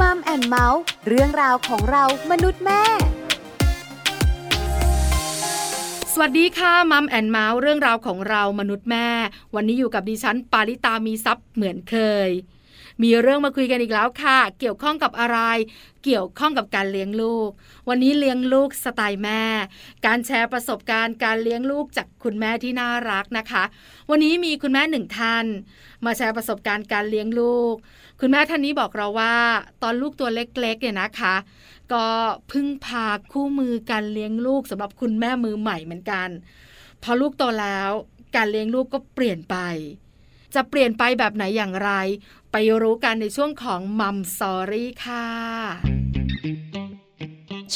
Mom and เม้าท์เรื่องราวของเรามนุษย์แม่ สวัสดีค่ะ Mom and เม้าท์เรื่องราวของเรามนุษย์แม่ วันนี้อยู่กับดิฉันปาริตามีซัพ์เหมือนเคย มีเรื่องมาคุยกันอีกแล้วค่ะ เกี่ยวข้องกับอะไรเกี่ยวข้องกับการเลี้ยงลูก วันนี้เลี้ยงลูกสไตล์แม่ การแชร์ประสบการณ์การเลี้ยงลูกจากคุณแม่ที่น่ารักนะคะ วันนี้มีคุณแม่หนึ่งท่าน มาแชร์ประสบการณ์การเลี้ยงลูก คุณแม่ท่านนี้บอกเราว่า ตอนลูกตัวเล็กๆเนี่ยนะคะ ก็พึ่งพาคู่มือการเลี้ยงลูกสำหรับคุณแม่มือใหม่เหมือนกัน พอลูกโตแล้ว การเลี้ยงลูกก็เปลี่ยนไป จะเปลี่ยนไปแบบไหนอย่างไร ไปรู้กันในช่วงของ Mom Story ค่ะ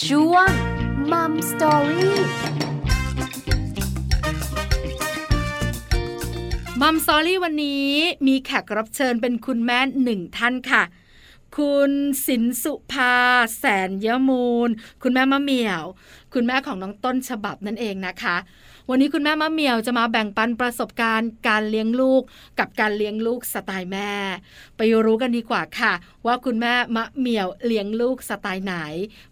ช่วง Mom Story มัมสอรี่วันนี้มีแขกรับเชิญเป็นคุณแม่หนึ่งท่านค่ะ คุณสินสุภา แสนยมูล คุณแม่มะเหมี่ยว คุณแม่ของน้องต้นฉบับนั่นเองนะคะ วันนี้คุณแม่มะเหมี่ยวจะมาแบ่งปันประสบการณ์การเลี้ยงลูก กับการเลี้ยงลูกสไตล์แม่ ไปรู้กันดีกว่าค่ะ ว่าคุณแม่มะเหมี่ยวเลี้ยงลูกสไตล์ไหน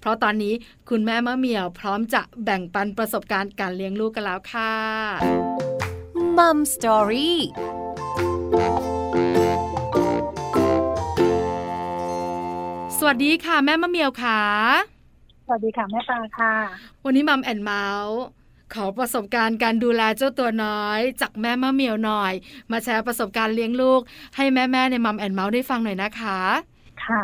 เพราะตอนนี้คุณแม่มะเหมี่ยวพร้อมจะแบ่งปันประสบการณ์การเลี้ยงลูกกันแล้วค่ะ Mom Story สวัสดีค่ะ แม่มะเหมี่ยวค่ะ สวัสดีค่ะ แม่ปลาค่ะ วันนี้มัมแอนเมาส์ขอประสบการณ์การดูแลเจ้าตัวน้อย จากแม่มะเหมี่ยวหน่อย มาแชร์ประสบการณ์เลี้ยงลูก ให้แม่ๆในมัมแอนเมาส์ได้ฟังหน่อยนะคะ ค่ะ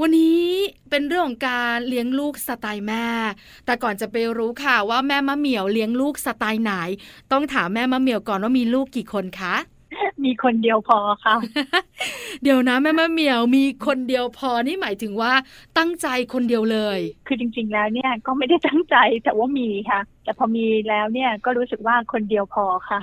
วันนี้เป็นเรื่องของการเลี้ยงลูกสไตล์แม่ แต่ก่อนจะไปรู้ค่ะว่าแม่มะเหมียวเลี้ยงลูกสไตล์ไหน ต้องถามแม่มะเหมียวก่อนว่ามีลูกกี่คนคะ มีคนเดียวพอค่ะ เดี๋ยวนะแม่มะเหมียวมีคนเดียวพอนี่หมายถึงว่าตั้งใจคนเดียวเลย คือจริง ๆ แล้วเนี่ยก็ไม่ได้ตั้งใจแต่ว่ามีค่ะ แต่พอมีแล้วเนี่ยก็รู้สึกว่าคนเดียวพอค่ะ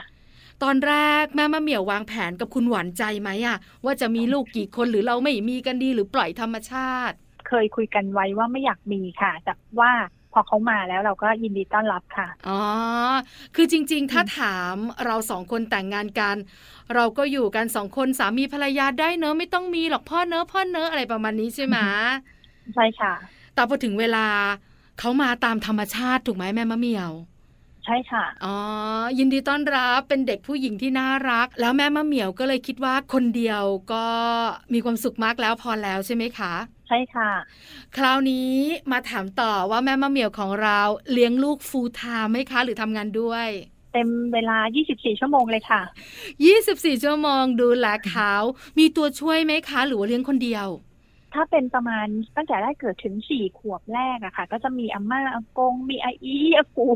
ตอนแรกแม่มะเหมียววางแผนกับคุณหวานใจไหมอะว่าจะมีลูกกี่คนหรือเราไม่มีกันดีหรือปล่อยธรรมชาติ เคยคุยกันไว้ว่าไม่อยากมีค่ะ แต่ว่าพอเขามาแล้วเราก็ยินดีต้อนรับค่ะ อ๋อ คือจริงๆ ถ้าถามเราสองคนแต่งงานกัน เราก็อยู่กันสองคนสามีภรรยาได้เนอะไม่ต้องมีหรอกพ่อเนอะพ่อเนอะอะไรประมาณนี้ใช่ไหมใช่ค่ะ แต่พอถึงเวลาเขามาตามธรรมชาติถูกไหมแม่มะเหมียว ใช่ค่ะ อ๋อ ยินดีต้อนรับเป็นเด็กผู้หญิงที่น่ารัก แล้วแม่มะเหมียวก็เลยคิดว่าคนเดียวก็มีความสุขมากแล้วพอแล้วใช่ไหมคะใช่ค่ะ คราวนี้มาถามต่อว่าแม่มะเหมียวของเราเลี้ยงลูกฟูลไทม์ไหมคะ หรือทำงานด้วย เต็มเวลา 24 ชั่วโมงเลยค่ะ 24 ชั่วโมงดูแลเขา มีตัวช่วยไหมคะ หรือว่าเลี้ยงคนเดียว ถ้าเป็นประมาณตั้งแต่แรกเกิดถึงสี่ขวบแรกอะค่ะ ก็จะมีอาม่าอากง มีอาอีอากู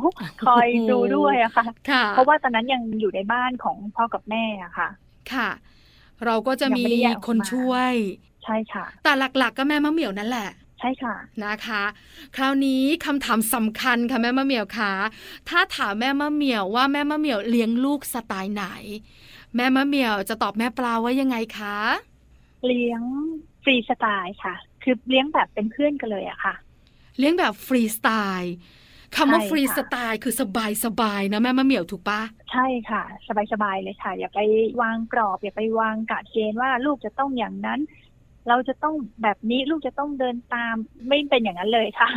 คอยดูด้วยอะค่ะค่ะเพราะว่าตอนนั้นยังอยู่ในบ้านของพ่อกับแม่อะค่ะ ค่ะ เราก็จะมียังไม่ได้แยกออกมาคนช่วย ใช่ค่ะ แต่หลัก ๆ ก็แม่มะเหมียวนั่นแหละใช่ค่ะนะคะ คราวนี้คำถามสำคัญค่ะแม่มะเหมียวคะถ้าถามแม่มะเหมียวว่าแม่มะเหมียวเลี้ยงลูกสไตล์ไหน แม่มะเหมียวจะตอบแม่ปลาว่ายังไงคะ เลี้ยง ฟรีสไตล์ค่ะ คือเลี้ยงแบบเป็นเพื่อนกันเลยอะค่ะ เลี้ยงแบบฟรีสไตล์คำว่าใช่ฟรีค่ะสไตล์คือสบายสบายๆนะแม่มะเหมียวถูกปะใช่ค่ะ สบายๆเลยค่ะ อย่าไปวางกรอบ อย่าไปวางกะเกณฑ์ว่าลูกจะต้องอย่างนั้น เราจะต้องแบบนี้ลูกจะต้องเดินตามไม่เป็นอย่างนั้นเลยค่ะ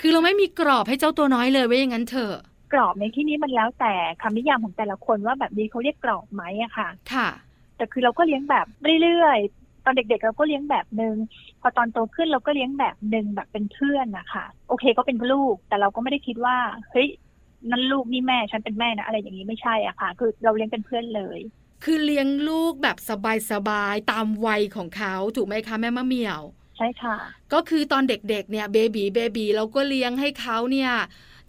คือเราไม่มีกรอบให้เจ้าตัวน้อยเลยไว้อย่างนั้นเถอะกรอบในที่นี้มันแล้วแต่คำนิยามของแต่ละคนว่าแบบนี้เขาเรียกกรอบไหมอะค่ะ ค่ะ แต่คือเราก็เลี้ยงแบบเรื่อยๆ ตอนเด็กๆเราก็เลี้ยงแบบหนึ่งพอตอนโตขึ้นเราก็เลี้ยงแบบหนึ่งแบบเป็นเพื่อนนะคะโอเคก็เป็นลูก แต่เราก็ไม่ได้คิดว่าเฮ้ยนั่นลูกนี่แม่ฉันเป็นแม่นะอะไรอย่างนี้ไม่ใช่อะค่ะ คือเราเลี้ยงเป็นเพื่อนเลย คือเลี้ยงลูกแบบสบายๆตามวัยของเขาถูกไหมคะแม่มะเหมียว ใช่ค่ะ ก็คือตอนเด็กๆเนี่ยเบบีเบบีเราก็เลี้ยงให้เขาเนี่ย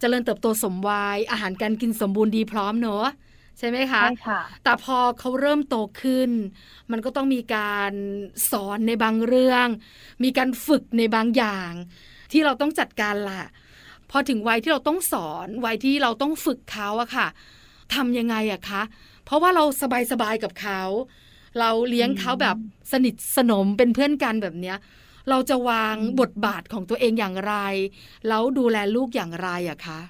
จเจริญเติบโตสมวัยอาหารการกินสมบูรณ์ดีพร้อมเนอะ ใช่ไหมคะ ใช่ค่ะ แต่พอเขาเริ่มโตขึ้น มันก็ต้องมีการสอนในบางเรื่อง มีการฝึกในบางอย่าง ที่เราต้องจัดการละพอถึงวัยที่เราต้องสอนวัยที่เราต้องฝึกเขาอะค่ะทำยังไงอะคะ เพราะว่าเราสบายๆกับเขา เราเลี้ยงเขาแบบสนิทสนมเป็นเพื่อนกันแบบเนี้ย เราจะวางบทบาทของตัวเองอย่างไร แล้วดูแลลูกอย่างไรอะคะ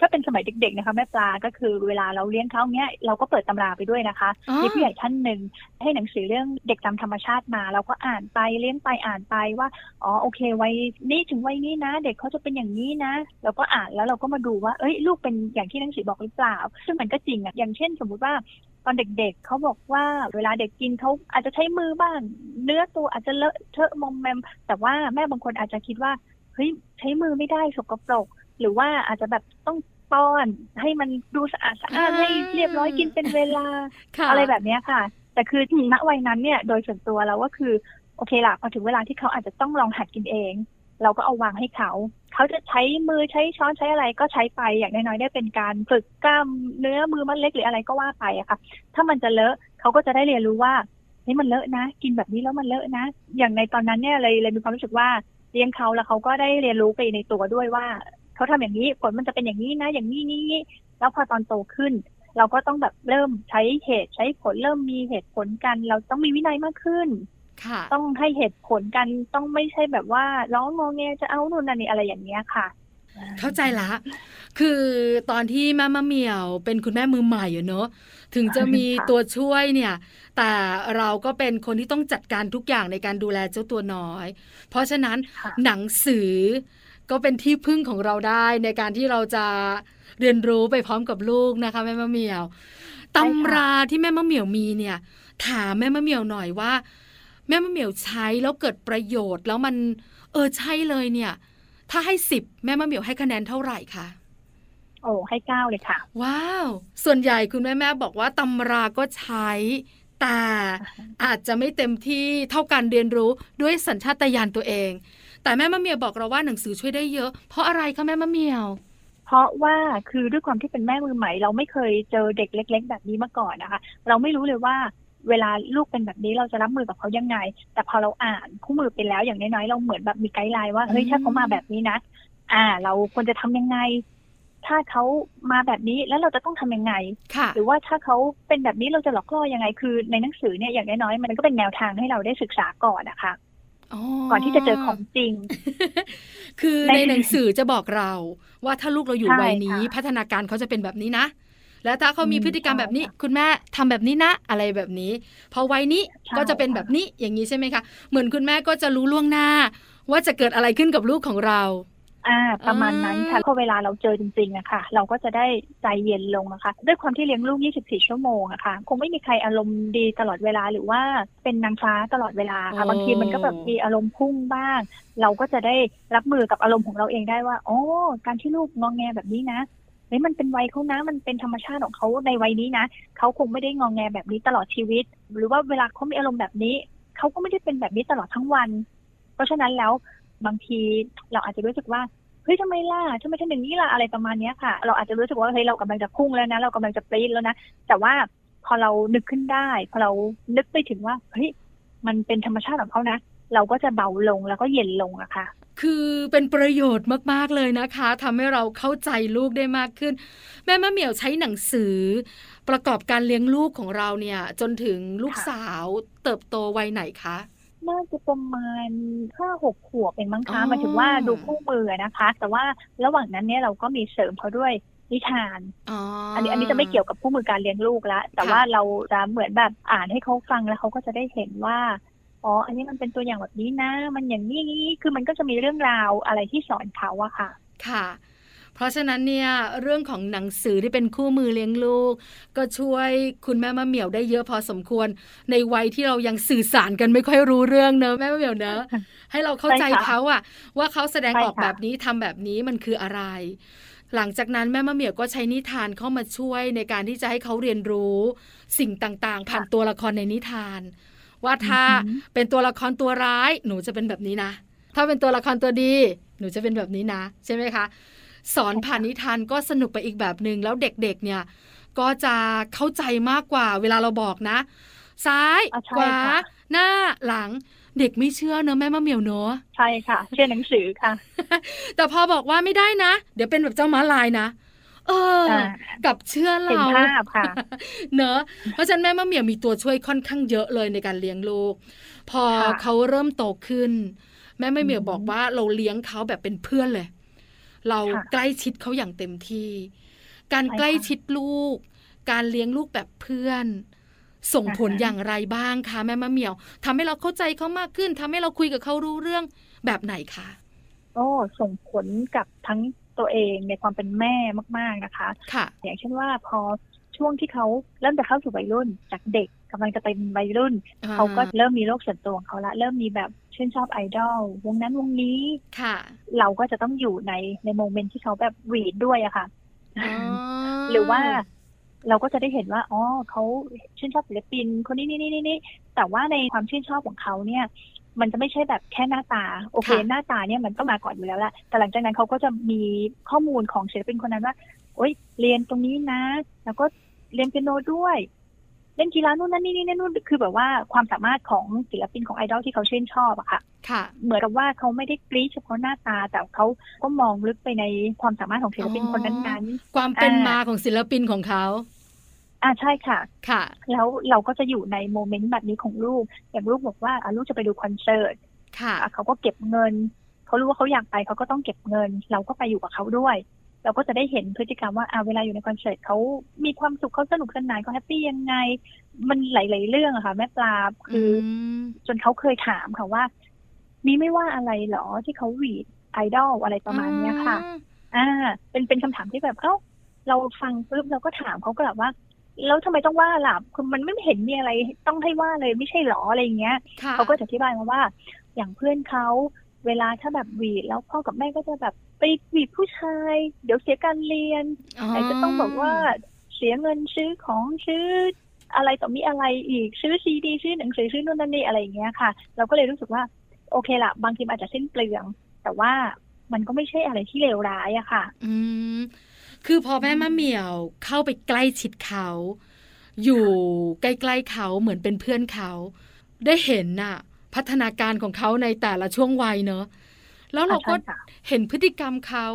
ถ้าเป็นสมัยเด็กๆนะคะแม่ปลาก็คือเวลาเราเลี้ยงเขาเนี้ยเราก็เปิดตำราไปด้วยนะคะอ๋อมีผู้ใหญ่ท่านหนึ่งให้หนังสือเรื่องเด็กตามธรรมชาติมา เราก็อ่านไปเลี้ยงไปอ่านไปว่าอ๋อโอเควัยนี้ถึงวัยนี้นะ เด็กเขาจะเป็นอย่างนี้นะ เราก็อ่านแล้วเราก็มาดูว่าเอ้ยลูกเป็นอย่างที่หนังสือบอกหรือเปล่า ซึ่งมันก็จริงอะอย่างเช่น สมมุติว่าตอนเด็กๆเขาบอกว่าเวลาเด็กกินเขาอาจจะใช้มือบ้าง เนื้อตัวอาจจะเลอะเทอะมอมแมมแต่ว่าแม่บางคนอาจจะคิดว่าเฮ้ยใช้มือไม่ได้สกปรก หรือว่าอาจจะแบบต้องป้อนให้มันดูสะอาดสะอาดอ่าให้เรียบร้อยกินเป็นเวลาค่ะอะไรแบบเนี้ยค่ะ แต่คือถึงณวัยนั้นเนี่ยโดยส่วนตัวเราก็คือโอเคละพอถึงเวลาที่เขาอาจจะต้องลองหัดกินเอง เราก็เอาวางให้เขา เขาจะใช้มือใช้ช้อนใช้อะไรก็ใช้ไปอย่างน้อยๆได้เป็นการฝึกกล้ามเนื้อมือมันเล็กหรืออะไรก็ว่าไปอะค่ะ ถ้ามันจะเลอะเขาก็จะได้เรียนรู้ว่าเฮ้ยมันเลอะนะ กินแบบนี้แล้วมันเลอะนะ อย่างในตอนนั้นเนี่ยเลยเลยมีความรู้สึกว่าเลี้ยงเขาแล้วเขาก็ได้เรียนรู้ไปในตัวด้วยว่า เขาทำอย่างนี้ผลมันจะเป็นอย่างนี้นะ อย่างนี้นี้นี้แล้วพอตอนโตขึ้น เราก็ต้องแบบเริ่มใช้เหตุใช้ผลเริ่มมีเหตุผลกัน เราต้องมีวินัยมากขึ้นค่ะต้องให้เหตุผลกันต้องไม่ใช่แบบว่าร้องงอแงจะเอานู่นนั่นนี่อะไรอย่างเงี้ยค่ะ เข้าใจละ คือตอนที่แม่มะเหมียวเป็นคุณแม่มือใหม่อะเนอะถึงจะมีค่ะตัวช่วยเนี่ย แต่เราก็เป็นคนที่ต้องจัดการทุกอย่างในการดูแลเจ้าตัวน้อย เพราะฉะนั้นค่ะหนังสือ ก็เป็นที่พึ่งของเราได้ในการที่เราจะเรียนรู้ไปพร้อมกับลูกนะคะแม่มะเหมียวตำราที่แม่มะเหมียวมีเนี่ย ถามแม่มะเหมียวหน่อยว่า แม่มะเหมียวใช้แล้วเกิดประโยชน์ แล้วมัน เออใช่เลยเนี่ย ถ้าให้สิบแม่มะเหมียวให้คะแนนเท่าไหร่คะโอ้ให้เก้าเลยค่ะ ว้าว ส่วนใหญ่คุณแม่แม่บอกว่าตำราก็ใช้ แต่อาจจะไม่เต็มที่เท่าการเรียนรู้ด้วยสัญชาตญาณตัวเอง แต่แม่มะเหมียวบอกเราว่าหนังสือช่วยได้เยอะ เพราะอะไรคะแม่มะเหมียว เพราะว่าคือด้วยความที่เป็นแม่มือใหม่ เราไม่เคยเจอเด็กเล็ก ๆ แบบนี้มาก่อนนะคะ เราไม่รู้เลยว่าเวลาลูกเป็นแบบนี้เราจะรับมือกับเขายังไง แต่พอเราอ่านคู่มือไปแล้วอย่างน้อยๆเราเหมือนแบบมีไกด์ไลน์ว่าเฮ้ยอืมถ้าเขามาแบบนี้นะ อ่า เราควรจะทำยังไง ถ้าเขามาแบบนี้แล้วเราจะต้องทำยังไงค่ะหรือว่าถ้าเขาเป็นแบบนี้เราจะหลอกล่อยังไงคือในหนังสือเนี่ยอย่างน้อยๆมันก็เป็นแนวทางให้เราได้ศึกษาก่อนนะคะ ก่อนที่จะเจอของจริง คือในในหนังสือจะบอกเรา ว่าถ้าลูกเราอยู่ใช่วัยนี้ค่ะพัฒนาการเขาจะเป็นแบบนี้นะ แล้วถ้าเขามีอืมพฤติกรรมแบบนี้ใช่ค่ะคุณแม่ทำแบบนี้นะ อะไรแบบนี้ พอวัยนี้ใช่ก็จะเป็นแบบนี้อย่างนี้ใช่ไหมคะ เหมือนคุณแม่ก็จะรู้ล่วงหน้า ว่าจะเกิดอะไรขึ้นกับลูกของเรา อ่าประมาณนั้นค่ะอ่าพอเวลาเราเจอจริงๆอะค่ะ เราก็จะได้ใจเย็นลงนะคะ ด้วยความที่เลี้ยงลูก 24 ชั่วโมงอะค่ะ คงไม่มีใครอารมณ์ดีตลอดเวลาหรือว่าเป็นนางฟ้าตลอดเวลาค่ะบางทีมันก็แบบมีอารมณ์พุ่งบ้าง เราก็จะได้รับมือกับอารมณ์ของเราเองได้ว่าอ๋อการที่ลูกงองแงแบบนี้นะเฮ้ยมันเป็นวัยเขานะ มันเป็นธรรมชาติของเขาในวัยนี้นะเขาคงไม่ได้งองแงแบบนี้ตลอดชีวิต หรือว่าเวลาเขามีอารมณ์แบบนี้เขาก็ไม่ได้เป็นแบบนี้ตลอดทั้งวัน เพราะฉะนั้นแล้วบางทีเราอาจจะรู้สึกว่า เฮ้ยทำไมล่ะทำไมทำอย่างนี้ล่ะอะไรประมาณเนี้ยค่ะ เราอาจจะรู้สึกว่าเฮ้ยเรากำลังจะพุ่งแล้วนะ เรากำลังจะปรี๊ดแล้วนะ แต่ว่าพอเรานึกขึ้นได้พอเรานึกไปถึงว่าเฮ้ยมันเป็นธรรมชาติของเขานะ เราก็จะเบาลงแล้วก็เย็นลงอะค่ะ คือเป็นประโยชน์มาก ๆ เลยนะคะทำให้เราเข้าใจลูกได้มากขึ้น แม่มะเหมียวใช้หนังสือ ประกอบการเลี้ยงลูกของเราเนี่ย จนถึงลูกค่ะสาวเติบโตวัยไหนคะ น่าจะประมาณห้าหกขวบเองมั้งอ๋คะอหมายถึงว่าดูคู่มือนะคะ แต่ว่าระหว่างนั้นเนี่ยเราก็มีเสริมเขาด้วยนิทานอ๋ออัอันนี้อันนี้จะไม่เกี่ยวกับคู่มือการเลี้ยงลูกละแต่ค่ะว่าเราจะเหมือนแบบอ่านให้เขาฟังแล้วเขาก็จะได้เห็นว่าอ๋อ อันนี้มันเป็นตัวอย่างแบบนี้นะ มันอย่างนี้อย่างนี้คือมันก็จะมีเรื่องราวอะไรที่สอนเขาอะค่ะ ค่ะ เพราะฉะนั้นเนี่ยเรื่องของหนังสือที่เป็นคู่มือเลี้ยงลูก ก็ช่วยคุณแม่มะเหมียวได้เยอะพอสมควร ในวัยที่เรายังสื่อสารกันไม่ค่อยรู้เรื่องเนอะแม่มะเหมียวเนอะให้เราเข้าใจเขาอะว่าเขาแสดงออกแบบนี้ทำแบบนี้มันคืออะไร หลังจากนั้นแม่มะเหมียวก็ใช้นิทานเข้ามาช่วยในการที่จะให้เขาเรียนรู้สิ่งต่างๆ ผ่านตัวละครในนิทาน ว่าถ้าเป็นตัวละครตัวร้ายหนูจะเป็นแบบนี้นะถ้าเป็นตัวละครตัวดี หนูจะเป็นแบบนี้นะ ใช่ไหมคะ สอนผ่านนิทานก็สนุกไปอีกแบบหนึ่งแล้วเด็กๆเนี่ย ก็จะเข้าใจมากกว่า เวลาเราบอกนะ ซ้ายอะใช่ขวาค่ะหน้าหลังเด็กไม่เชื่อเนอะแม่มะเหมียวเนอะใช่ค่ะ เชื่อหนังสือค่ะ แต่พอบอกว่าไม่ได้นะ เดี๋ยวเป็นแบบเจ้าม้าลายนะเอออ่ากับเชื่อเห็นเราภาพค่ะ เนอะเพราะฉะนั้นแม่มะเหมียวมีตัวช่วยค่อนข้างเยอะเลยในการเลี้ยงลูก พอค่ะเขาเริ่มโตขึ้น แม่มะเหมียวอือหือบอกว่าเราเลี้ยงเขาแบบเป็นเพื่อนเลย เราค่ะใกล้ชิดเขาอย่างเต็มที่ การใช่ค่ะใกล้ชิดลูก การเลี้ยงลูกแบบเพื่อน ส่งผลอ่าฮะอย่างไรบ้างคะแม่มะเหมี่ยวทำให้เราเข้าใจเขามากขึ้นทำให้เราคุยกับเขารู้เรื่องแบบไหนคะโอ้ส่งผลกับทั้งตัวเองในความเป็นแม่มาก ๆนะคะ ค่ะ อย่างเช่นว่าพอช่วงที่เขาเริ่มจะเข้าสู่วัยรุ่นจากเด็ก กำลังจะเป็นวัยรุ่นอ่าเขาก็เริ่มมีโลกส่วนตัวของเขาละ เริ่มมีแบบชื่นชอบไอดอลวงนั้นวงนี้ค่ะ เราก็จะต้องอยู่ในในโมเมนต์ที่เขาแบบหวีดด้วยอะค่ะอ๋อหรือว่าเราก็จะได้เห็นว่าอ๋อเขาชื่นชอบศิลปิน คนนี้นี่นี่นี่แต่ว่าในความชื่นชอบของเขาเนี่ย มันจะไม่ใช่แบบแค่หน้าตา โอเค หน้าตาเนี่ยมันต้องมาก่อนอยู่แล้วแหละแต่หลังจากนั้นเขาก็จะมีข้อมูลของศิลปินคนนั้นว่าโอ๊ยเรียนตรงนี้นะ แล้วก็เรียนเปียโนด้วย เล่นกีฬานู่นนั่นนี่นี่นู่นคือแบบว่าความสามารถของศิลปินของไอดอลที่เขาชื่นชอบอะค่ะค่ะ เหมือนกับว่าเขาไม่ได้กรี๊ดเฉพาะหน้าตา แต่เขาก็มองลึกไปในความสามารถของศิลปินอ๋อคนนั้นๆความเป็นอ่ามมาของศิลปินของเขาอ่าใช่ค่ะ ค่ะ แล้วเราก็จะอยู่ในโมเมนต์แบบนี้ของลูก อย่างลูกบอกว่าอะลูกจะไปดูคอนเสิร์ตค่ะอะ เขาก็เก็บเงิน เขารู้ว่าเขาอยากไปเขาก็ต้องเก็บเงิน เราก็ไปอยู่กับเขาด้วย เราก็จะได้เห็นพฤติกรรมว่าอ่าเวลาอยู่ในคอนเสิร์ตเขามีความสุขเขาสนุกสนานเขาแฮปปี้ยังไง มันหลาย ๆ เรื่องอะค่ะ แม่ปลาคืออมจนเขาเคยถามค่ะว่า มีไม่ว่าอะไรเหรอที่เขาหวีดไอดอลอะไรประมาณเนี้ยค่ะ อ่า เป็นเป็นคำถามที่แบบเอ้าเราฟังปุ๊บเราก็ถามเขาก็แบบว่า แล้วทำไมต้องว่าล่ะคือมันไม่เห็นมีอะไรต้องให้ว่าเลยไม่ใช่หรออะไรอย่างเงี้ยค่ะเขาก็จะอธิบายมาว่า อย่างเพื่อนเขาเวลาถ้าแบบหวีดแล้วพ่อกับแม่ก็จะแบบ ไปหวีดผู้ชาย เดี๋ยวเสียการเรียนไหนจะต้องบอกว่าเสียเงินซื้อของซื้ออะไรต่อมีอะไรอีกซื้อซีดีซื้อหนังสือซื้อนู่นนั่นนี่อะไรอย่างเงี้ยค่ะ เราก็เลยรู้สึกว่า โอเคละบางทีมันอาจจะสิ้นเปลือง แต่ว่ามันก็ไม่ใช่อะไรที่เลวร้ายอะค่ะ อืมคือพอแม่มะเหมี่ยวเข้าไปใกล้ชิดเขา อยู่ใกล้ๆเขาเหมือนเป็นเพื่อนเขา ได้เห็นน่ะ พัฒนาการของเขาในแต่ละช่วงวัยเนอะ แล้วเราก็ใช่ค่ะเห็นพฤติกรรมเขา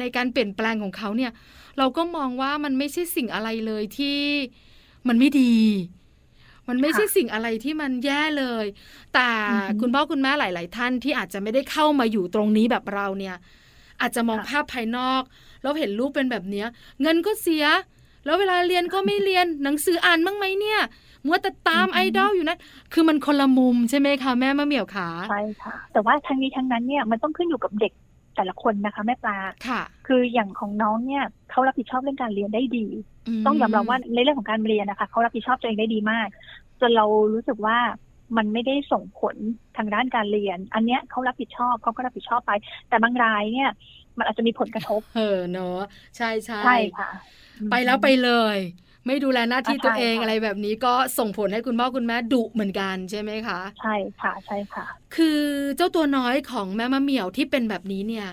ในการเปลี่ยนแปลงของเขาเนี่ย เราก็มองว่ามันไม่ใช่สิ่งอะไรเลยที่มันไม่ดี มันไม่ใช่สิ่งอะไรที่มันแย่เลย แต่อือฮึคุณพ่อคุณแม่หลาย ๆ ท่านที่อาจจะไม่ได้เข้ามาอยู่ตรงนี้แบบเราเนี่ย อาจจะมองค่ะภาพภายนอก แล้วเห็นลูกเป็นแบบเนี้ย เงินก็เสีย แล้วเวลาเรียนก็ไม่เรียนหนังสืออ่านบ้างไหมเนี่ย มัวแต่ตามไอดอลอยู่นั้นคือมันคนละมุมใช่ไหมคะแม่มะเหมี่ยวขาใช่ค่ะ แต่ว่าทั้งนี้ทั้งนั้นเนี่ยมันต้องขึ้นอยู่กับเด็กแต่ละคนนะคะแม่ปลาค่ะ คืออย่างของน้องเนี่ยเขารับผิดชอบเรื่องการเรียนได้ดีมต้องยอมรับว่าในเรื่องของการเรียนนะคะเขารับผิดชอบตัวเองได้ดีมากจนเรารู้สึกว่ามันไม่ได้ส่งผลทางด้านการเรียน อันเนี้ยเขารับผิดชอบเขาก็รับผิดชอบไป แต่บางรายเนี่ย มันอาจจะมีผลกระทบ เออเนอะใช่ใช่ใช่ค่ะ ไปแล้วไปเลย ไม่ดูแลหน้าที่อะตัวเองใช่ค่ะอะไรแบบนี้ก็ส่งผลให้คุณพ่อคุณแม่ดุเหมือนกันใช่ไหมคะใช่ค่ะใช่ค่ะ คือเจ้าตัวน้อยของแม่มะเหมี่ยวที่เป็นแบบนี้เนี่ย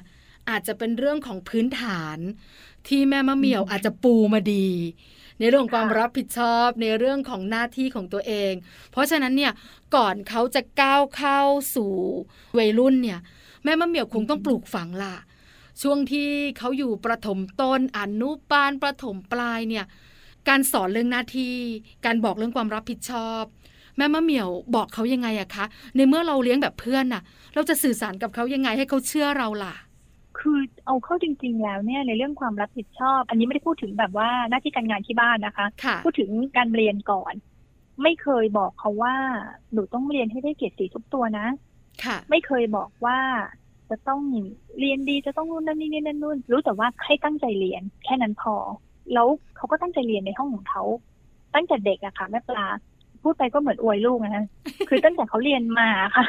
อาจจะเป็นเรื่องของพื้นฐาน ที่แม่มะเหมี่ยวอืมอาจจะปูมาดี ในเรื่องของความค่ะรับผิดชอบในเรื่องของหน้าที่ของตัวเอง เพราะฉะนั้นเนี่ยก่อนเขาจะก้าวเข้าสู่วัยรุ่นเนี่ย แม่มะเหมี่ยวคงต้องปลูกฝังล่ะช่วงที่เขาอยู่ประถมต้นอนุบาลประถมปลายเนี่ย การสอนเรื่องหน้าที่ การบอกเรื่องความรับผิดชอบ แม่มะเหมี่ยวบอกเขายังไงอะคะ ในเมื่อเราเลี้ยงแบบเพื่อนน่ะ เราจะสื่อสารกับเขายังไงให้เขาเชื่อเราล่ะ คือเอาเข้าจริง ๆ แล้วเนี่ยในเรื่องความรับผิดชอบ อันนี้ไม่ได้พูดถึงแบบว่าหน้าที่การงานที่บ้านนะคะค่ะพูดถึงการเรียนก่อน ไม่เคยบอกเขาว่าหนูต้องเรียนให้ได้เกรดสีทุกตัวนะ ค่ะ ไม่เคยบอกว่าจะต้องเรียนดีจะต้องนู่นนั่นนี่นี่นั่นนู่นรู้แต่ว่าให้ตั้งใจเรียนแค่นั้นพอ แล้วเขาก็ตั้งใจเรียนในห้องของเขา ตั้งแต่เด็กอะค่ะแม่ปลาพูดไปก็เหมือนอวยลูกนะฮะคือตั้งแต่เขาเรียนมาค่ะ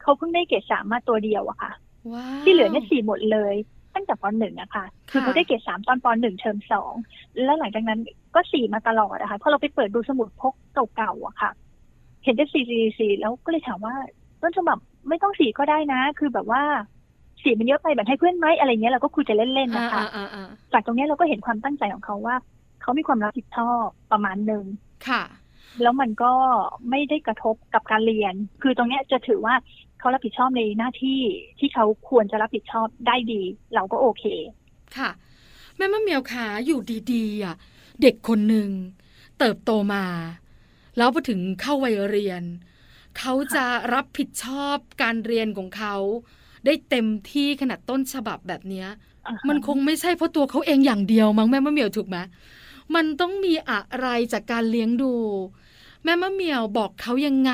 เขาเพิ่งได้เกรดสามมาตัวเดียวอะค่ะว้าวที่เหลือเนี่ยสี่หมดเลย ตั้งแต่ปหนึ่งอะค่ะคือค่ะเขาได้เกรดสามตอนปหนึ่งเทอมสองแล้วหลังจากนั้นก็สี่มาตลอดอะค่ะพอเราไปเปิดดูสมุดพกเก่าๆอะค่ะ เห็นได้สี่สี่สี่แล้วก็เลยถามว่า ต้นฉบับไม่ต้องสี่ก็ได้นะ คือแบบว่า สี่มันเยอะไปแบบให้เพื่อนไหมอะไรเงี้ยเราก็คุยจะเล่นๆอ่านะคะอ่าอ่าอ่าจากตรงเนี้ยเราก็เห็นความตั้งใจของเขาว่า เขามีความรับผิดชอบประมาณหนึ่งค่ะ แล้วมันก็ไม่ได้กระทบกับการเรียน คือตรงเนี้ยจะถือว่าเขารับผิดชอบในหน้าที่ที่เขาควรจะรับผิดชอบได้ดี เราก็โอเค ค่ะ แม่มะเหมียวขาอยู่ดีๆอะเด็กคนหนึ่งเติบโตมา แล้วพอถึงเข้าวัยเรียน เขาจะรับผิดชอบการเรียนของเขา ได้เต็มที่ขนาดต้นฉบับแบบเนี้ยอ่าฮะมันคงไม่ใช่เพราะตัวเขาเองอย่างเดียวมั้งแม่มะเหมียวถูกไหมมันต้องมีอะไรจากการเลี้ยงดู แม่มะเหมียวบอกเขายังไง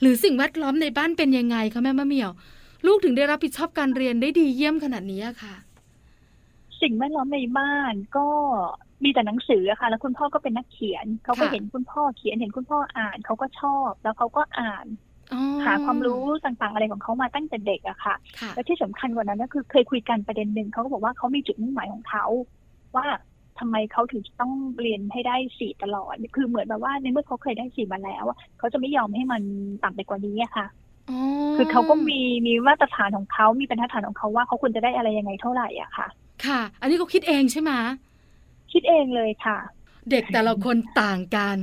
หรือสิ่งแวดล้อมในบ้านเป็นยังไงคะแม่มะเหมียว ลูกถึงได้รับผิดชอบการเรียนได้ดีเยี่ยมขนาดนี้อะค่ะ สิ่งแวดล้อมในบ้านก็มีแต่หนังสืออะค่ะ แล้วคุณพ่อก็เป็นนักเขียน เขาก็ค่ะเห็นคุณพ่อเขียนเห็นคุณพ่ออ่าน เขาก็ชอบ แล้วเขาก็อ่านอ๋อ หาความรู้ต่างๆอะไรของเขามาตั้งแต่เด็กอะค่ะค่ะและที่สำคัญกว่านั้นก็คือเคยคุยกันประเด็นหนึ่งเขาก็บอกว่าเขามีจุดมุ่งหมายของเขาว่าทำไมเขาถึงจะต้องเรียนให้ได้สี่ตลอด คือเหมือนแบบว่าในเมื่อเขาเคยได้สี่มาแล้วอะเขาจะไม่ยอมให้มันต่ำไปกว่านี้อะค่ะอ๋อคือเขาก็มีมีมาตรฐานของเขามีบรรทัดฐานของเขาว่าเขาควรจะได้อะไรยังไงเท่าไหร่อะค่ะ ค่ะ อันนี้เขาคิดเองใช่ไหมคิดเองเลยค่ะ เด็กแต่ละคนต่างกัน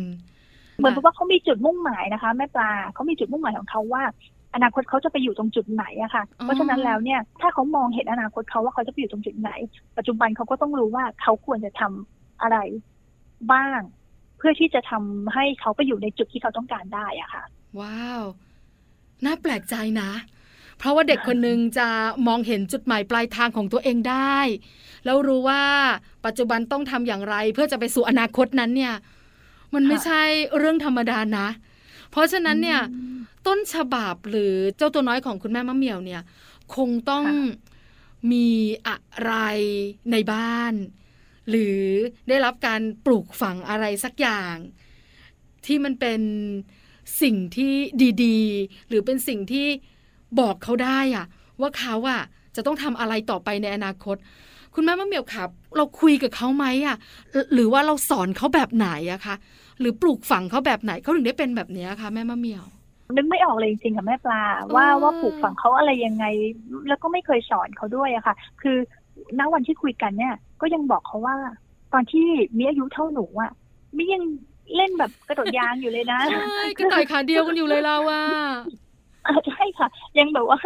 เหมือนกับว่าเขามีจุดมุ่งหมายนะคะแม่ปลาเขามีจุดมุ่งหมายของเขาว่า อนาคตเขาจะไปอยู่ตรงจุดไหนอะค่ะอ๋อเพราะฉะนั้นแล้วเนี่ยถ้าเขามองเห็นอนาคตเขาว่าเขาจะไปอยู่ตรงจุดไหน ปัจจุบันเขาก็ต้องรู้ว่าเขาควรจะทำอะไรบ้าง เพื่อที่จะทำให้เขาไปอยู่ในจุดที่เขาต้องการได้อะค่ะ ว้าว น่าแปลกใจนะ เพราะว่าเด็กคนหนึ่งจะมองเห็นจุดหมายปลายทางของตัวเองได้ แล้วรู้ว่าปัจจุบันต้องทำอย่างไร เพื่อจะไปสู่อนาคตนั้นเนี่ย มันไม่ค่ะใช่เรื่องธรรมดานะ เพราะฉะนั้นเนี่ยอืมต้นฉบับหรือเจ้าตัวน้อยของคุณแม่มะเหมี่ยวเนี่ย คงต้องค่ะมีอะไรในบ้าน หรือได้รับการปลูกฝังอะไรสักอย่าง ที่มันเป็นสิ่งที่ดีๆ หรือเป็นสิ่งที่บอกเขาได้อะว่าเขาอะจะต้องทำอะไรต่อไปในอนาคต คุณแม่มะเหมี่ยวครับ เราคุยกับเขาไหมอะหรือหรือว่าเราสอนเขาแบบไหนอะคะ หรือปลูกฝังเขาแบบไหนเขาถึงได้เป็นแบบเนี้ยคะแม่มะเหมี่ยวนึกไม่ออกเลยจริงๆค่ะแม่ปลาว่าอ๋อว่าปลูกฝังเขาอะไรยังไง แล้วก็ไม่เคยสอนเขาด้วยอะค่ะ คือณวันที่คุยกันเนี่ย ก็ยังบอกเขาว่า ตอนที่มีอายุเท่าหนูอะมิยังเล่นแบบกระโดดยางอยู่เลยนะใช่กระต่ายขาเดียวกันอยู่เลยเราว่าอ่าใช่ค่ะ ยังแบบว่า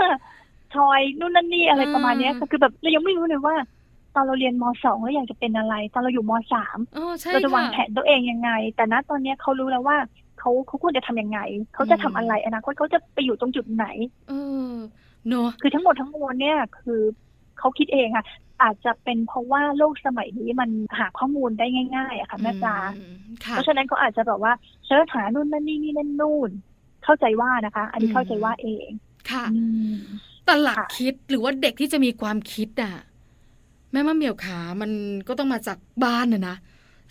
ทอยนู่นนั่นนี่อะไรประมาณเนี้ยอ่าคือแบบเรายังไม่รู้เลยว่า ตอนเราเรียนมสองเราอยากจะเป็นอะไร ตอนเราอยู่มสามอ๋อใช่เราจะวางค่ะแผนตัวเองยังไง แต่ณตอนเนี้ยเขารู้แล้วว่าเขาเขาควรจะทำยังไง เขาจะทำอะไรอนาคตเขาจะไปอยู่ตรงจุดไหน เออเนอะคือทั้งหมดทั้งมวลเนี่ยคือเขาคิดเองค่ะ อาจจะเป็นเพราะว่าโลกสมัยนี้มันหาข้อมูลได้ง่าย ๆอะค่ะแม่ปลาอืมค่ะเพราะฉะนั้นเขาอาจจะแบบว่าเสิร์ชหานู่นนั่นนี่นี่นั่นนู่น เข้าใจว่านะคะ อันนี้เข้าใจว่าเองค่ะอืมแต่หลักค่ะคิดหรือว่าเด็กที่จะมีความคิดอะ แม่มะเหมี่ยวขามันก็ต้องมาจากบ้านน่ะนะ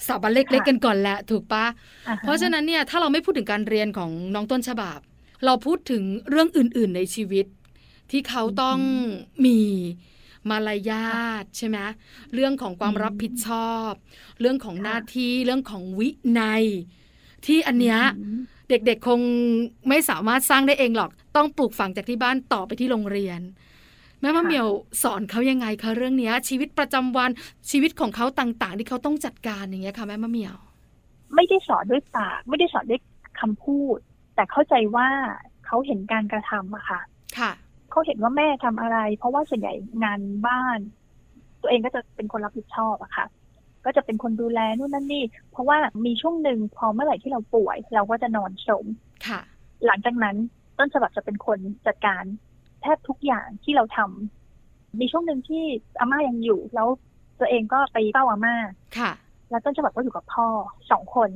สถาบันเล็กๆกันก่อนแหละถูกปะอ่าฮเพราะฉะนั้นเนี่ยถ้าเราไม่พูดถึงการเรียนของน้องต้นฉบับ เราพูดถึงเรื่องอื่น ๆในชีวิต ที่เขาต้องมีมารยาทใช่ไหมเรื่องของความรับผิดชอบ เรื่องของหน้าที่เรื่องของวินัย ที่อันเนี้ยอืมเด็กๆคงไม่สามารถสร้างได้เองหรอก ต้องปลูกฝังจากที่บ้านต่อไปที่โรงเรียน แม่มะค่ะเหมียวสอนเขายังไงคะเรื่องเนี้ย ชีวิตประจำวันชีวิตของเขาต่างๆ ที่เขาต้องจัดการอย่างเงี้ยค่ะแม่มะเหมียว ไม่ได้สอนด้วยปาก ไม่ได้สอนด้วยคำพูด แต่เข้าใจว่าเขาเห็นการกระทำอะค่ะ ค่ะเขาเห็นว่าแม่ทำอะไร เพราะว่าส่วนใหญ่งานบ้าน ตัวเองก็จะเป็นคนรับผิดชอบอะค่ะก็จะเป็นคนดูแลนู่นนั่นนี่ เพราะว่ามีช่วงหนึ่งพอเมื่อไหร่ที่เราป่วย เราก็จะนอนสมค่ะ หลังจากนั้นต้นฉบับจะเป็นคนจัดการ แทบทุกอย่างที่เราทำมีช่วงหนึ่งที่อาม่ายังอยู่ แล้วตัวเองก็ไปเฝ้าอาม่าค่ะ แล้วต้นฉบับก็อยู่กับพ่อสองคน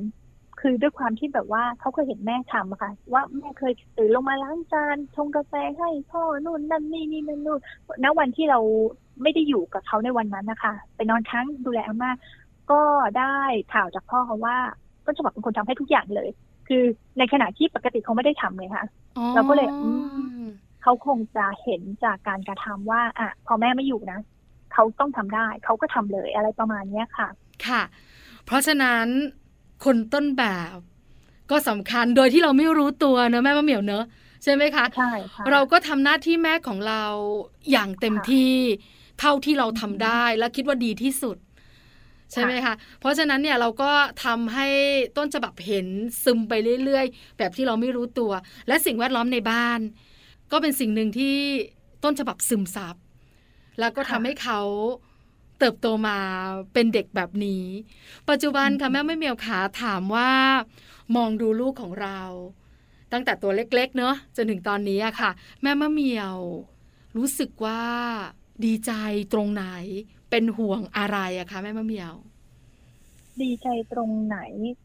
คือด้วยความที่แบบว่าเขาเคยเห็นแม่ทำอะค่ะ ว่าแม่เคยตื่นลงมาล้างจานชงกาแฟให้พ่อนู่นนั่นนี่นี่นั่นนู่นณวันที่เราไม่ได้อยู่กับเขาในวันนั้นนะคะไปนอนค้างดูแลอาม่าก็ได้ข่าวจากพ่อเขาว่าต้นฉบับเป็นคนทำให้ทุกอย่างเลย คือในขณะที่ปกติเขาไม่ได้ทำเลยค่ะอ๋อเราก็เลยอืม เขาคงจะเห็นจากการกระทำว่าอะพอแม่ไม่อยู่นะเขาต้องทำได้ เขาก็ทำเลยอะไรประมาณเนี้ยค่ะ ค่ะ เพราะฉะนั้นคนต้นแบบก็สำคัญโดยที่เราไม่รู้ตัวเนอะแม่มะเหมียวเนอะใช่ไหมคะใช่ค่ะเราก็ทำหน้าที่แม่ของเราอย่างเต็มค่ะที่เท่าที่เราทำได้และคิดว่าดีที่สุด ใช่ไหมคะ เพราะฉะนั้นเนี่ยเราก็ทำให้ต้นฉบับเห็นซึมไปเรื่อยๆ แบบที่เราไม่รู้ตัว และสิ่งแวดล้อมในบ้าน ก็เป็นสิ่งหนึ่งที่ต้นฉบับซึมซับแล้วก็ทำค่ะให้เขาเติบโตมาเป็นเด็กแบบนี้ ปัจจุบันค่ะแม่ไม่เมียวขาถามว่า มองดูลูกของเรา ตั้งแต่ตัวเล็ก ๆ เนอะจนถึงตอนนี้อะค่ะ แม่มะเหมียว รู้สึกว่าดีใจตรงไหน เป็นห่วงอะไรอะคะแม่มะเหมียว ดีใจตรงไหน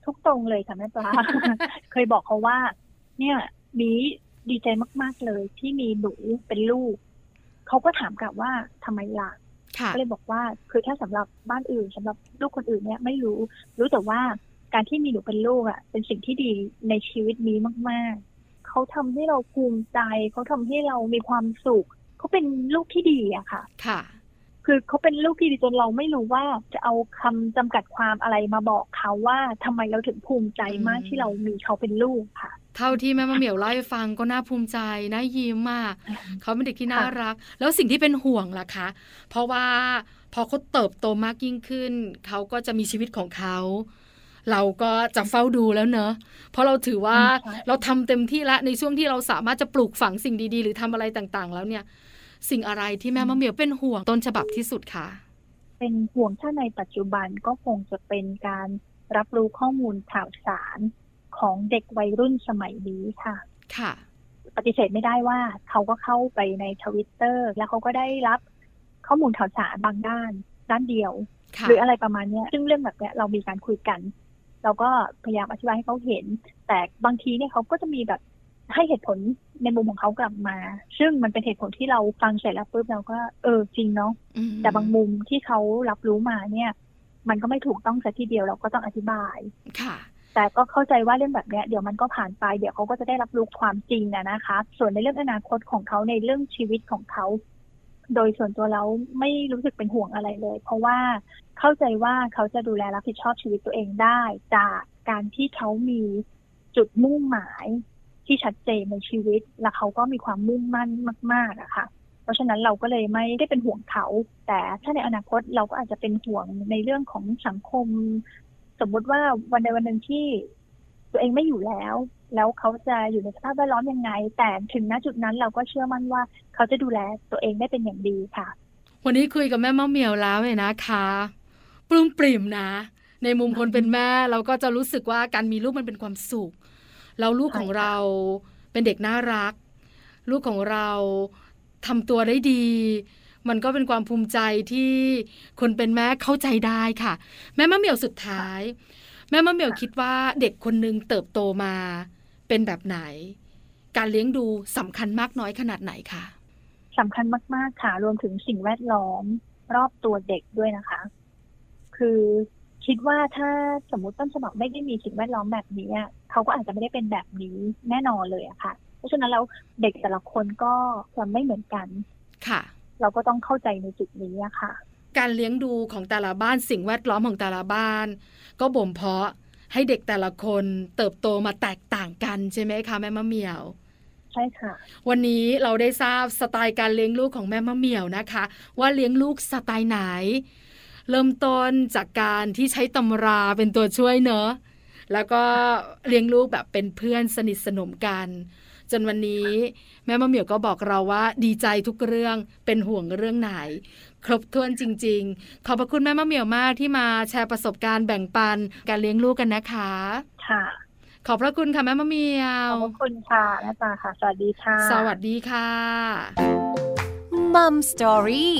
ทุกตรงเลยค่ะแม่ปลาเคยบอกเขาว่า เนี่ยบี ดีใจมาก ๆ เลย ที่มีหนูเป็นลูก เขาก็ถามกลับว่าทำไมล่ะค่ะก็เลยบอกว่าคือถ้าสำหรับบ้านอื่นสำหรับลูกคนอื่นเนี่ยไม่รู้ รู้แต่ว่าการที่มีหนูเป็นลูกอะ เป็นสิ่งที่ดีในชีวิตนี้มาก ๆ เขาทำให้เราภูมิใจ เขาทำให้เรามีความสุข เขาเป็นลูกที่ดีอะค่ะ ค่ะ คือเขาเป็นลูกที่ดีจนเราไม่รู้ว่าจะเอาคำจำกัดความอะไรมาบอกเขาว่าทำไมเราถึงภูมิใจมากอืมที่เรามีเขาเป็นลูกค่ะ เท่าที่แม่มะเหมียวเล่าให้ฟังก็น่าภูมิใจน่ายิ้มมากเขาเป็นเด็กที่น่ารัก แล้วสิ่งที่เป็นห่วงล่ะคะ เพราะว่าพอเขาเติบโตมากยิ่งขึ้น เขาก็จะมีชีวิตของเขา เราก็จะเฝ้าดูแล้วเนอะเพราะเราถือว่าใช่เราทำเต็มที่แล้วในช่วงที่เราสามารถจะปลูกฝังสิ่งดี ๆ หรือทำอะไรต่างๆ แล้วเนี่ย สิ่งอะไรที่แม่มะเหมียวเป็นห่วงต้นฉบับที่สุดคะเป็นห่วงถ้าในปัจจุบันก็คงจะเป็นการรับรู้ข้อมูลข่าวสาร ของเด็กวัยรุ่นสมัยนี้ค่ะ ค่ะ ปฏิเสธไม่ได้ว่าเขาก็เข้าไปในทวิตเตอร์แล้วเขาก็ได้รับข้อมูลข่าวสารบางด้าน ด้านเดียวค่ะหรืออะไรประมาณเนี้ยซึ่งเรื่องแบบเนี้ยเรามีการคุยกัน เราก็พยายามอธิบายให้เขาเห็น แต่บางทีเนี่ยเขาก็จะมีแบบให้เหตุผลในมุมของเขากลับมา ซึ่งมันเป็นเหตุผลที่เราฟังเสร็จแล้วปุ๊บเราก็เออจริงเนาะอืมแต่บางมุมที่เขารับรู้มาเนี่ย มันก็ไม่ถูกต้องสัทีเดียวเราก็ต้องอธิบายค่ะ แต่ก็เข้าใจว่าเรื่องแบบนี้เดี๋ยวมันก็ผ่านไป เดี๋ยวเขาก็จะได้รับรู้ความจริงอะนะคะ ส่วนในเรื่องอนาคตของเขาในเรื่องชีวิตของเขา โดยส่วนตัวแล้วไม่รู้สึกเป็นห่วงอะไรเลย เพราะว่าเข้าใจว่าเขาจะดูแลรับผิดชอบชีวิตตัวเองได้ จากการที่เขามีจุดมุ่งหมายที่ชัดเจนในชีวิต และเขาก็มีความมุ่งมั่นมาก ๆอะค่ะเพราะฉะนั้นเราก็เลยไม่ได้เป็นห่วงเขา แต่ถ้าในอนาคตเราก็อาจจะเป็นห่วงในเรื่องของสังคม มมุติว่าวันใดวันหนึ่งที่ตัวเองไม่อยู่แล้ว แล้วเขาจะอยู่ในสภาพแวดล้อมยังไง แต่ถึงณจุดนั้นเราก็เชื่อมั่นว่าเขาจะดูแลตัวเองได้เป็นอย่างดีค่ะ วันนี้คุยกับแม่มะเหมียวแล้วเนี่ยนะคะปลื้มปริ่มนะ ในมุมคนเป็นแม่เราก็จะรู้สึกว่าการมีลูกมันเป็นความสุขแล้วลูกของเราเป็นเด็กน่ารัก ลูกของเราทำตัวได้ดี มันก็เป็นความภูมิใจที่คนเป็นแม่เข้าใจได้ค่ะ แม่มะเหมียวสุดท้าย แม่มะเหมียวคิดว่าเด็กคนหนึ่งเติบโตมาเป็นแบบไหน การเลี้ยงดูสำคัญมากน้อยขนาดไหนคะสำคัญมาก ๆ ค่ะ รวมถึงสิ่งแวดล้อมรอบตัวเด็กด้วยนะคะ คือคิดว่าถ้าสมมติต้นฉบับไม่ได้มีสิ่งแวดล้อมแบบนี้อะเขาก็อาจจะไม่ได้เป็นแบบนี้แน่นอนเลยอะค่ะ เพราะฉะนั้นแล้วเด็กแต่ละคนก็จะไม่เหมือนกัน ค่ะ เราก็ต้องเข้าใจในจุดนี้อะค่ะ การเลี้ยงดูของแต่ละบ้านสิ่งแวดล้อมของแต่ละบ้าน ก็บ่มเพาะให้เด็กแต่ละคนเติบโตมาแตกต่างกันใช่ไหมคะแม่มะเหมียวใช่ค่ะ วันนี้เราได้ทราบสไตล์การเลี้ยงลูกของแม่มะเหมียวนะคะ ว่าเลี้ยงลูกสไตล์ไหน เริ่มต้นจากการที่ใช้ตำราเป็นตัวช่วยเนอะแล้วก็เลี้ยงลูกแบบเป็นเพื่อนสนิทสนมกัน จนวันนี้ แม่มะเหมียวก็บอกเราว่าดีใจทุกเรื่องเป็นห่วงเรื่องไหน ครบถ้วนจริง ๆ ขอบพระคุณแม่มะเหมียวมากที่มาแชร์ประสบการณ์แบ่งปันการเลี้ยงลูกกันนะคะ ค่ะ ขอบพระคุณค่ะแม่มะเหมียขวอบคุณค่ะแม่ปลาค่ะ สวัสดีค่ะ สวัสดีค่ะมัมสตอรี่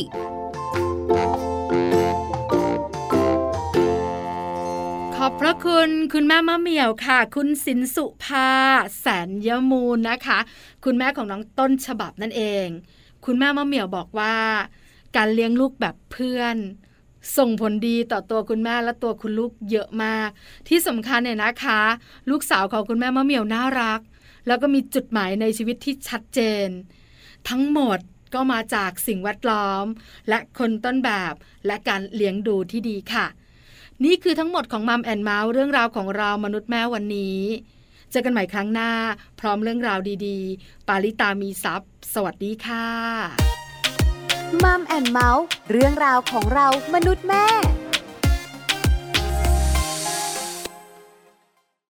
อบพระคุณคุณแม่มะเหมี่ยวค่ะ คุณสินสุภา แสนยมูลนะคะ คุณแม่ของน้องต้นฉบับนั่นเอง คุณแม่มะเหมี่ยวบอกว่า การเลี้ยงลูกแบบเพื่อน ส่งผลดีต่อตัวคุณแม่และตัวคุณลูกเยอะมาก ที่สำคัญเนี่ยนะคะ ลูกสาวของคุณแม่มะเหมี่ยวน่ารัก แล้วก็มีจุดหมายในชีวิตที่ชัดเจน ทั้งหมดก็มาจากสิ่งแวดล้อม และคนต้นแบบและการเลี้ยงดูที่ดีค่ะ นี่คือทั้งหมดของมัมแอนเมาส์เรื่องราวของเรามนุษย์แม่วันนี้ เจอกันใหม่ครั้งหน้า พร้อมเรื่องราวดีๆ ปาลิตามีซัพ์สวัสดีค่ะมัมแอนเมาส์เรื่องราวของเรามนุษย์แม่